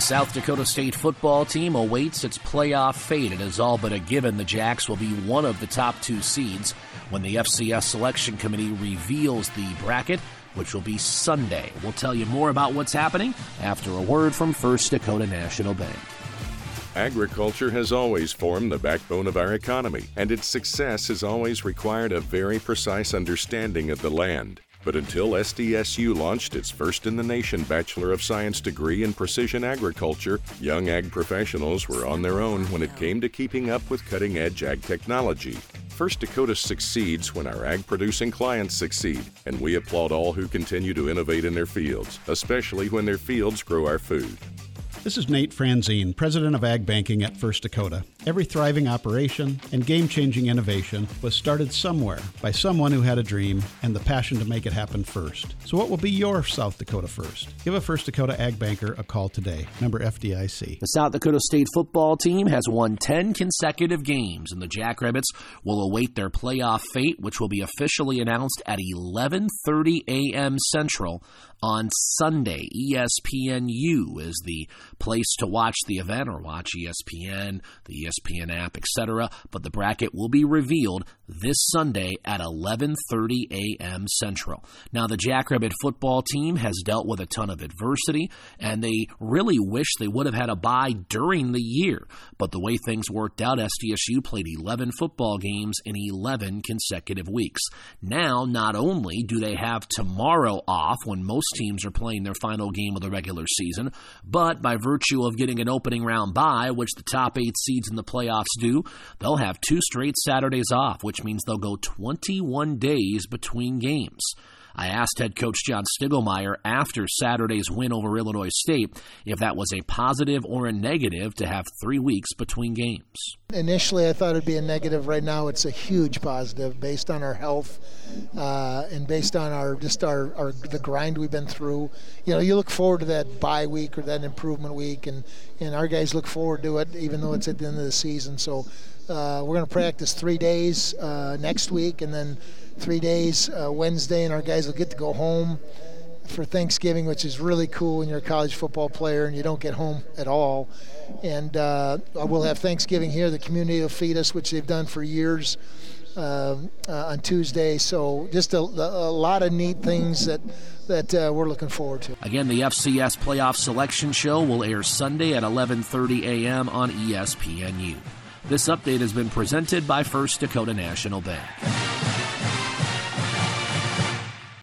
The South Dakota State football team awaits its playoff fate. It is all but a given the Jacks will be one of the top two seeds when the FCS selection committee reveals the bracket, which will be Sunday. We'll tell you more about what's happening after a word from First Dakota National Bank. Agriculture has always formed the backbone of our economy, and its success has always required a very precise understanding of the land. But until SDSU launched its first in the nation Bachelor of Science degree in precision agriculture, young ag professionals were on their own when it came to keeping up with cutting edge ag technology. First Dakota succeeds when our ag producing clients succeed, and we applaud all who continue to innovate in their fields, especially when their fields grow our food. This is Nate Franzen, President of Ag Banking at First Dakota. Every thriving operation and game changing innovation was started somewhere by someone who had a dream and the passion to make it happen first. So, what will be your South Dakota first? Give a First Dakota Ag Banker a call today. Member FDIC. The South Dakota State football team has won 10 consecutive games, and the Jackrabbits will await their playoff fate, which will be officially announced at 11:30 a.m. Central on Sunday. ESPNU is the place to watch the event or watch ESPN, the ESPN app, etc. But the bracket will be revealed this Sunday at 11:30 a.m. Central. Now the Jackrabbit football team has dealt with a ton of adversity and they really wish they would have had a bye during the year. But the way things worked out, SDSU played 11 football games in 11 consecutive weeks. Now, not only do they have tomorrow off when most teams are playing their final game of the regular season, but by virtue of getting an opening round bye, which the top 8 seeds in the playoffs do, they'll have two straight Saturdays off, which means they'll go 21 days between games. I asked head coach John Stiegelmeier after Saturday's win over Illinois State if that was a positive or a negative to have three weeks between games. Initially, I thought it'd be a negative. Right now, it's a huge positive based on our health uh, and based on our just our, our the grind we've been through. You know, you look forward to that bye week or that improvement week, and and our guys look forward to it, even though it's at the end of the season. So. Uh, we're going to practice three days uh, next week, and then three days uh, Wednesday, and our guys will get to go home for Thanksgiving, which is really cool when you're a college football player and you don't get home at all. And uh, we'll have Thanksgiving here. The community will feed us, which they've done for years. Uh, uh, on Tuesday, so just a, a, lot of neat things that that uh, we're looking forward to. Again, the FCS playoff selection show will air Sunday at 11:30 a.m. on ESPNU. This update has been presented by First Dakota National Bank.